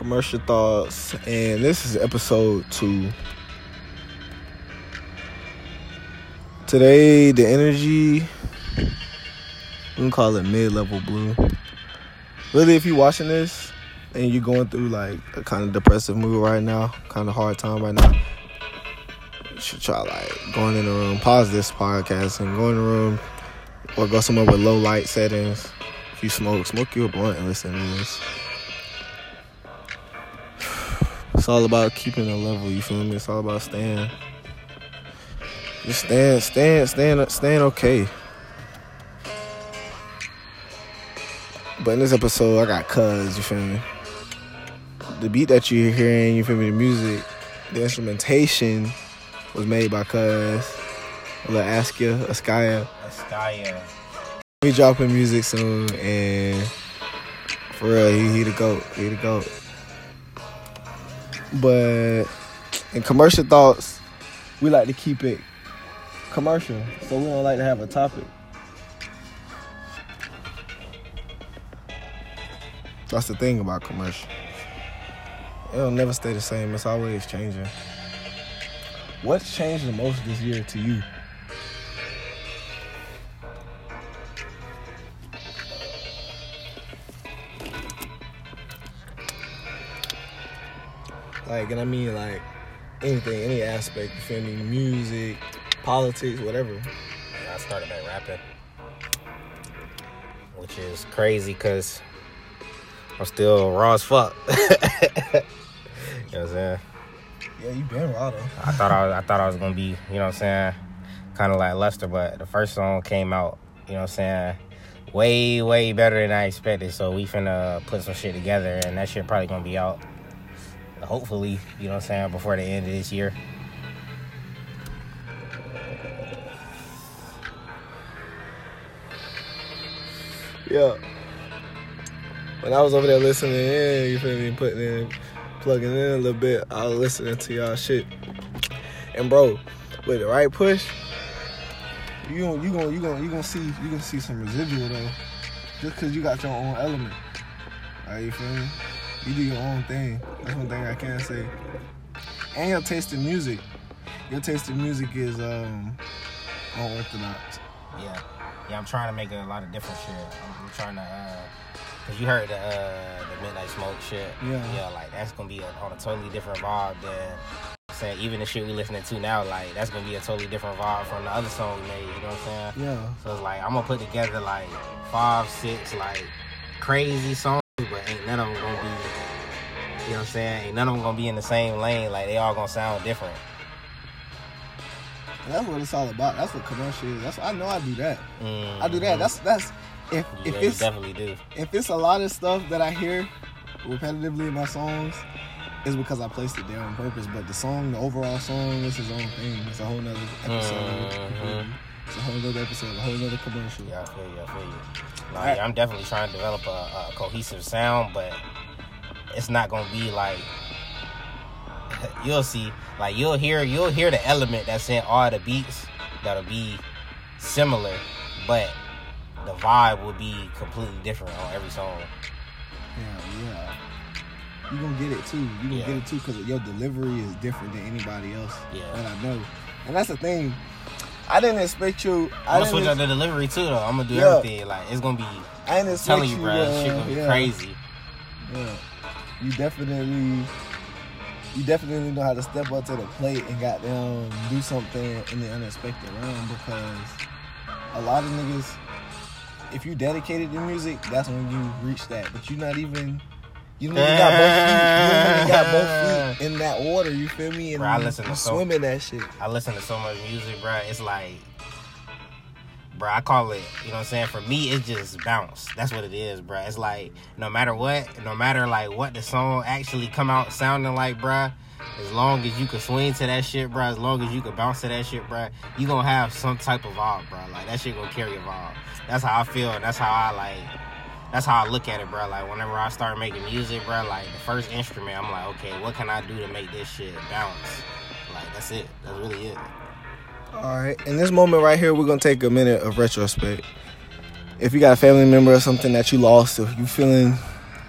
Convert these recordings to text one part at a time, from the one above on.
commercial thoughts, and this is episode two. Today, the energy, we can call it mid level blue. Really, if you're watching this and you're going through like a kind of depressive mood right now, kind of hard time right now, you should try like going in the room, pause this podcast, and go in the room or go somewhere with low light settings. If you smoke, smoke you a blunt and listen to this. All about keeping a level, you feel me? It's all about staying. Just staying, staying, staying, staying okay. But in this episode, I got cuz, you feel me? The beat that you're hearing, you feel me? The music, the instrumentation was made by cuz. Lil Askia, Askaya. Askaya. We dropping music soon, and for real, he, he the goat. He the goat. But in commercial thoughts, we like to keep it commercial, so we don't like to have a topic. That's the thing about commercial. It'll never stay the same. It's always changing. What's changed the most this year to you? Like, and I mean, like, anything, any aspect, you feel me? Music, politics, whatever. I started back rapping, which is crazy because I'm still raw as fuck. you know what I'm saying? Yeah, you been raw though. I thought I was, I thought I was gonna be, you know what I'm saying, kind of like Lester, but the first song came out, you know what I'm saying, way way better than I expected. So we finna put some shit together, and that shit probably gonna be out, hopefully, you know what I'm saying, before the end of this year. Yeah. When I was over there listening in, you feel me, putting in, plugging in a little bit, I was listening to y'all shit. And bro, with the right push, you gonna you gonna you gonna you gonna see you gonna see some residual though, just cause you got your own element. Alright, you feel me? You do your own thing. That's one thing I can say. And your taste in music, your taste in music is um unorthodox. Yeah, yeah. I'm trying to make a lot of different shit. I'm, I'm trying to, uh, cause you heard the uh, the Midnight Smoke shit. Yeah. Yeah, like that's gonna be a, on a totally different vibe than. Saying even the shit we listening to now, like that's gonna be a totally different vibe from the other song we made. You know what I'm saying? Yeah. So it's like I'm gonna put together like five, six like crazy songs, ain't none of them gonna be. You know what I'm saying? Ain't none of them gonna be in the same lane. Like they all gonna sound different. And that's what it's all about. That's what commercial is. That's I know I do that. Mm-hmm. I do that. That's that's if if yeah, you it's definitely do. if it's a lot of stuff that I hear repetitively in my songs, it's because I placed it there on purpose. But the song, the overall song, is his own thing. It's a whole nother episode. Mhm. It's a whole nother episode, a whole nother commercial. Yeah, I feel you. I feel you. No, Alright. yeah, I'm definitely trying to develop a, a cohesive sound, but it's not gonna be like you'll see. Like you'll hear you'll hear the element that's in all the beats that'll be similar, but the vibe will be completely different on every song. Yeah, yeah. You gonna get it too. You gonna Yeah. get it too because your delivery is different than anybody else Yeah. that I know. And that's the thing. I didn't expect you. I I'm gonna switch ex- up the delivery too though. I'm gonna do Yeah. everything. Like it's gonna be I didn't expect telling you, you, bro, uh, shit gonna be yeah. crazy. Yeah, you definitely, you definitely know how to step up to the plate and goddamn do something in the unexpected realm because a lot of niggas, if you dedicated to music, that's when you reach that. But you're not even. You don't got both feet. You got both feet in that water. You feel me? And Bro, I listen to so- swim in that shit. I listen to so much music, bro. It's like, bro, I call it, you know what I'm saying? For me, it's just bounce. That's what it is, bro. It's like, no matter what, no matter like what the song actually come out sounding like, bro, as long as you can swing to that shit, bro, as long as you can bounce to that shit, bro, you gonna have some type of vibe, bro. Like, that shit gonna carry a vibe. That's how I feel. and That's how I, like, that's how I look at it, bro. Like, whenever I start making music, bro, like, the first instrument, I'm like, okay, what can I do to make this shit bounce? Like, that's it. That's really it. All right. In this moment right here, we're gonna take a minute of retrospect. If you got a family member or something that you lost, if you feeling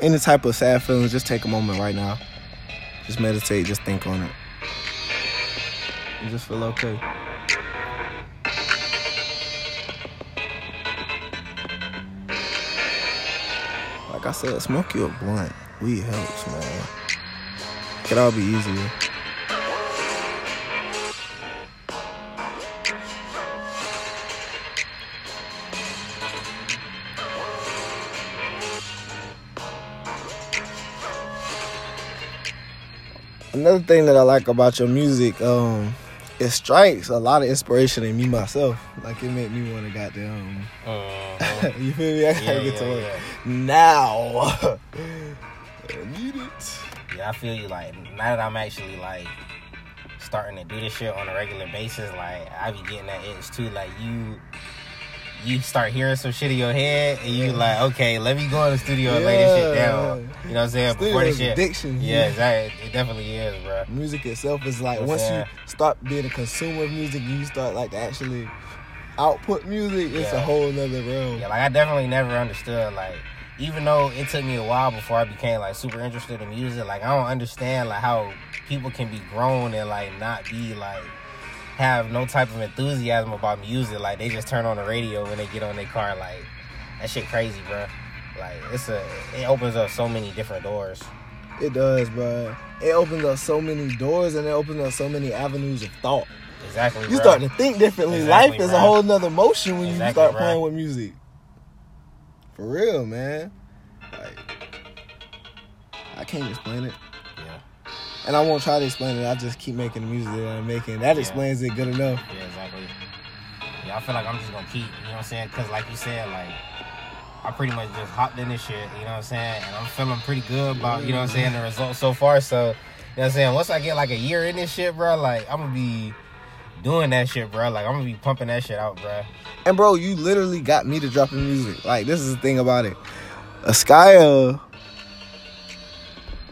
any type of sad feelings, just take a moment right now. Just meditate, just think on it. You just feel okay. Like I said, smoke you a blunt. Weed helps, man. Could all be easier. Another thing that I like about your music, um, it strikes a lot of inspiration in me myself. Like it made me want to goddamn. Mhm. you feel me? I gotta yeah, get to yeah, work yeah. now. I need it. Yeah, I feel you. Like now that I'm actually like starting to do this shit on a regular basis, like I be getting that itch too. Like you, you start hearing some shit in your head, and you like, okay, let me go in the studio and lay this shit down. You know what I'm saying? Studio Before this shit. addiction. Yeah, exactly. It definitely is, bro. Music itself is like once you start being a consumer of music, you start like to actually output music. It's a whole nother realm. Yeah, like I definitely never understood like even though it took me a while before I became like super interested in music, like I don't understand like how people can be grown and like not be like have no type of enthusiasm about music. Like they just turn on the radio when they get on their car. Like that shit crazy, bro. Like it's a it opens up so many different doors. It does, bro. It opens up so many doors and it opens up so many avenues of thought. Exactly. You bro. start to think differently. Exactly, Life is bro. a whole nother motion when Exactly, you start bro. playing with music. For real, man. Like, I can't explain it. And I won't try to explain it. I just keep making the music that I'm making. That Yeah. explains it good enough. Yeah, exactly. Yeah, I feel like I'm just gonna keep, you know what I'm saying? Cause like you said, like I pretty much just hopped in this shit, you know what I'm saying? And I'm feeling pretty good about, you know what I'm saying, the results so far. So, you know what I'm saying? Once I get like a year in this shit, bro, like I'm gonna be doing that shit, bro. Like I'm gonna be pumping that shit out, bro. And bro, you literally got me to dropping music. Like this is the thing about it. Askaya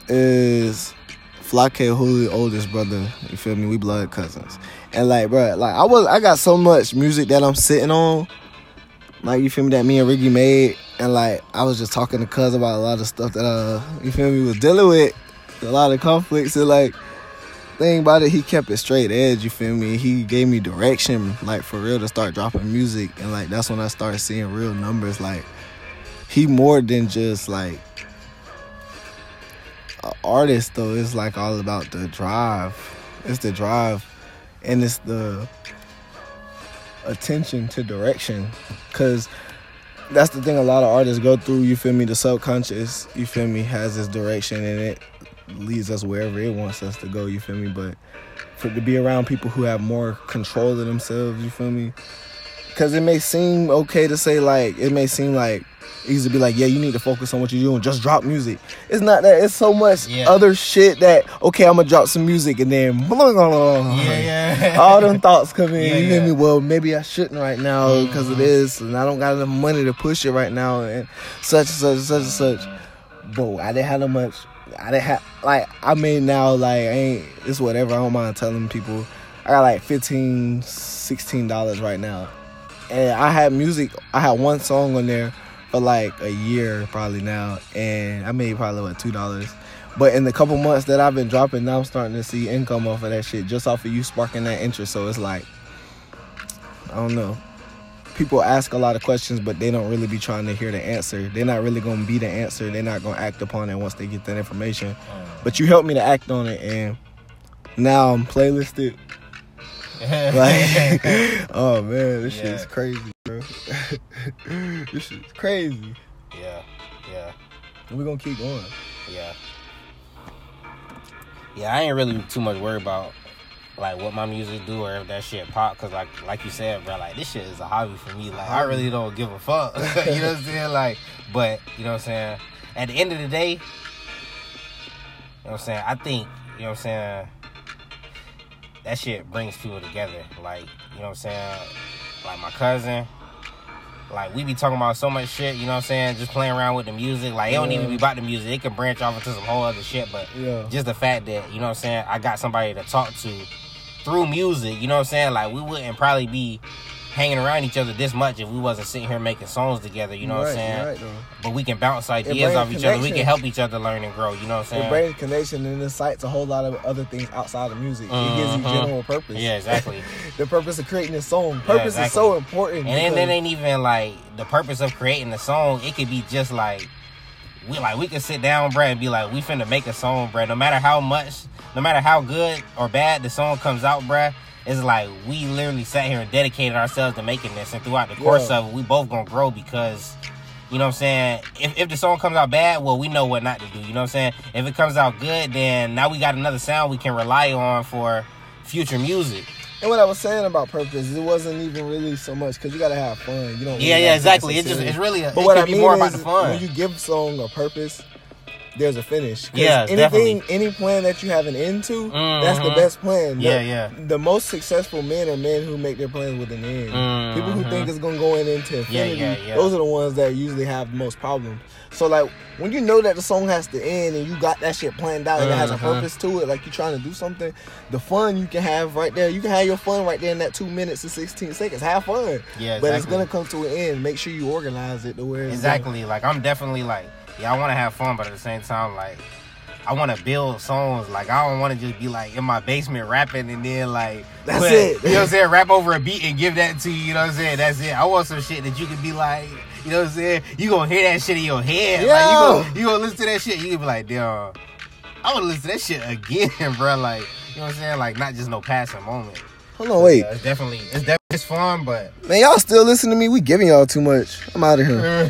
is Flake Julio's oldest brother. You feel me? We blood cousins. And like, bro, like I was, I got so much music that I'm sitting on. Like you feel me? That me and Ricky made, and like I was just talking to Cuz about a lot of stuff that uh, you feel me, was dealing with. A lot of conflicts and like thing about it, he kept it straight edge. You feel me? He gave me direction, like for real, to start dropping music, and like that's when I started seeing real numbers. Like he more than just like artist, though. It's like all about the drive. It's the drive, and it's the attention to direction, cause. That's the thing a lot of artists go through, you feel me? The subconscious, you feel me, has this direction and it leads us wherever it wants us to go, you feel me? But for to be around people who have more control of themselves, you feel me? Because it may seem okay to say like it may seem like easy to be like, yeah, you need to focus on what you're doing, just drop music. It's not that. It's so much Yeah. other shit that okay, I'm gonna drop some music and then yeah. all them thoughts come in. Yeah, you yeah. me? Well, maybe I shouldn't right now because Mhm. this, and I don't got enough money to push it right now, and such and such and such and such. Bro, I didn't have no much. I didn't have like I mean now like I ain't it's whatever. I don't mind telling people. I got like 15 16 dollars right now, and I had music. I had one song on there for like a year probably now, and I made probably what two dollars. But in the couple months that I've been dropping, now I'm starting to see income off of that shit, just off of you sparking that interest. So it's like, I don't know. People ask a lot of questions, but they don't really be trying to hear the answer. They're not really gonna be the answer. They're not gonna act upon it once they get that information. But you helped me to act on it, and now I'm playlisted. Like, oh man, this Yeah. shit's crazy, bro. this shit's crazy. yeah, yeah. And we're gonna keep going. Yeah. Yeah, I ain't really too much worried about like what my music do or if that shit pop cuz like like you said, bro, like this shit is a hobby for me. Like I really don't give a fuck. you know what I'm saying? Like but, you know what I'm saying? At the end of the day, you know what I'm saying? I think, you know what I'm saying, that shit brings people together. Like, you know what I'm saying? Like my cousin, like we be talking about so much shit, you know what I'm saying? Just playing around with the music. Like it don't Yeah. even be about the music. It can branch off into some whole other shit. But Yeah. just the fact that, you know what I'm saying, I got somebody to talk to through music, you know what I'm saying? Like we wouldn't probably be hanging around each other this much if we wasn't sitting here making songs together. You know what I'm saying? Right, though. But we can bounce ideas off each other. We can help each other learn and grow. You know what I'm saying? It brings connection and incites a whole lot of other things outside of music. It gives you Mhm. general purpose. Yeah, exactly. the purpose of creating a song. Purpose is exactly. so important. And then it ain't even like the purpose of creating a song. It could be just like we like we could sit down, bruh, and be like, we finna make a song, bruh. No matter how much, no matter how good or bad the song comes out, bruh. It's like we literally sat here and dedicated ourselves to making this, and throughout the course Yeah. of it, we both gonna grow because, you know what I'm saying. If if the song comes out bad, well, we know what not to do. You know what I'm saying. If it comes out good, then now we got another sound we can rely on for future music. And what I was saying about purpose, it wasn't even really so much because you gotta have fun. You don't. Yeah, really yeah, have exactly. It's just it's really a, But it what I be mean more is, about the fun. when you give a song a purpose, there's a finish. Yeah, anything, definitely. any plan that you have an end to, that's the Mhm. best plan. Yeah, The- yeah. The most successful men are men who make their plans with an end. People who think it's gonna go in into infinity, yeah, yeah. those are the ones that usually have the most problems. So like when you know that the song has to end and you got that shit planned out and it has a Mhm. purpose to it, like you're trying to do something, the fun you can have right there, you can have your fun right there in that two minutes and sixteen seconds. Have fun. Yeah, exactly. But it's gonna come to an end. Make sure you organize it to where it's Exactly. Like I'm definitely like, yeah, I want to have fun, but at the same time, like, I want to build songs. Like I don't want to just be like in my basement rapping and then like That's put- it. You know what I'm saying? Rap over a beat and give that to you. You know what I'm saying? That's it. I want some shit that you can be like, you know what I'm saying? You gonna hear that shit in your head. Like you Yeah. gonna, you gonna listen to that shit. You gonna be like, damn, I want to listen to that shit again, bro. Like you know what I'm saying? Like not just no passing moment. Hold on, wait. Yeah, it's definitely it's definitely it's fun, but Man, y'all still listen to me? We giving y'all too much. I'm out of here.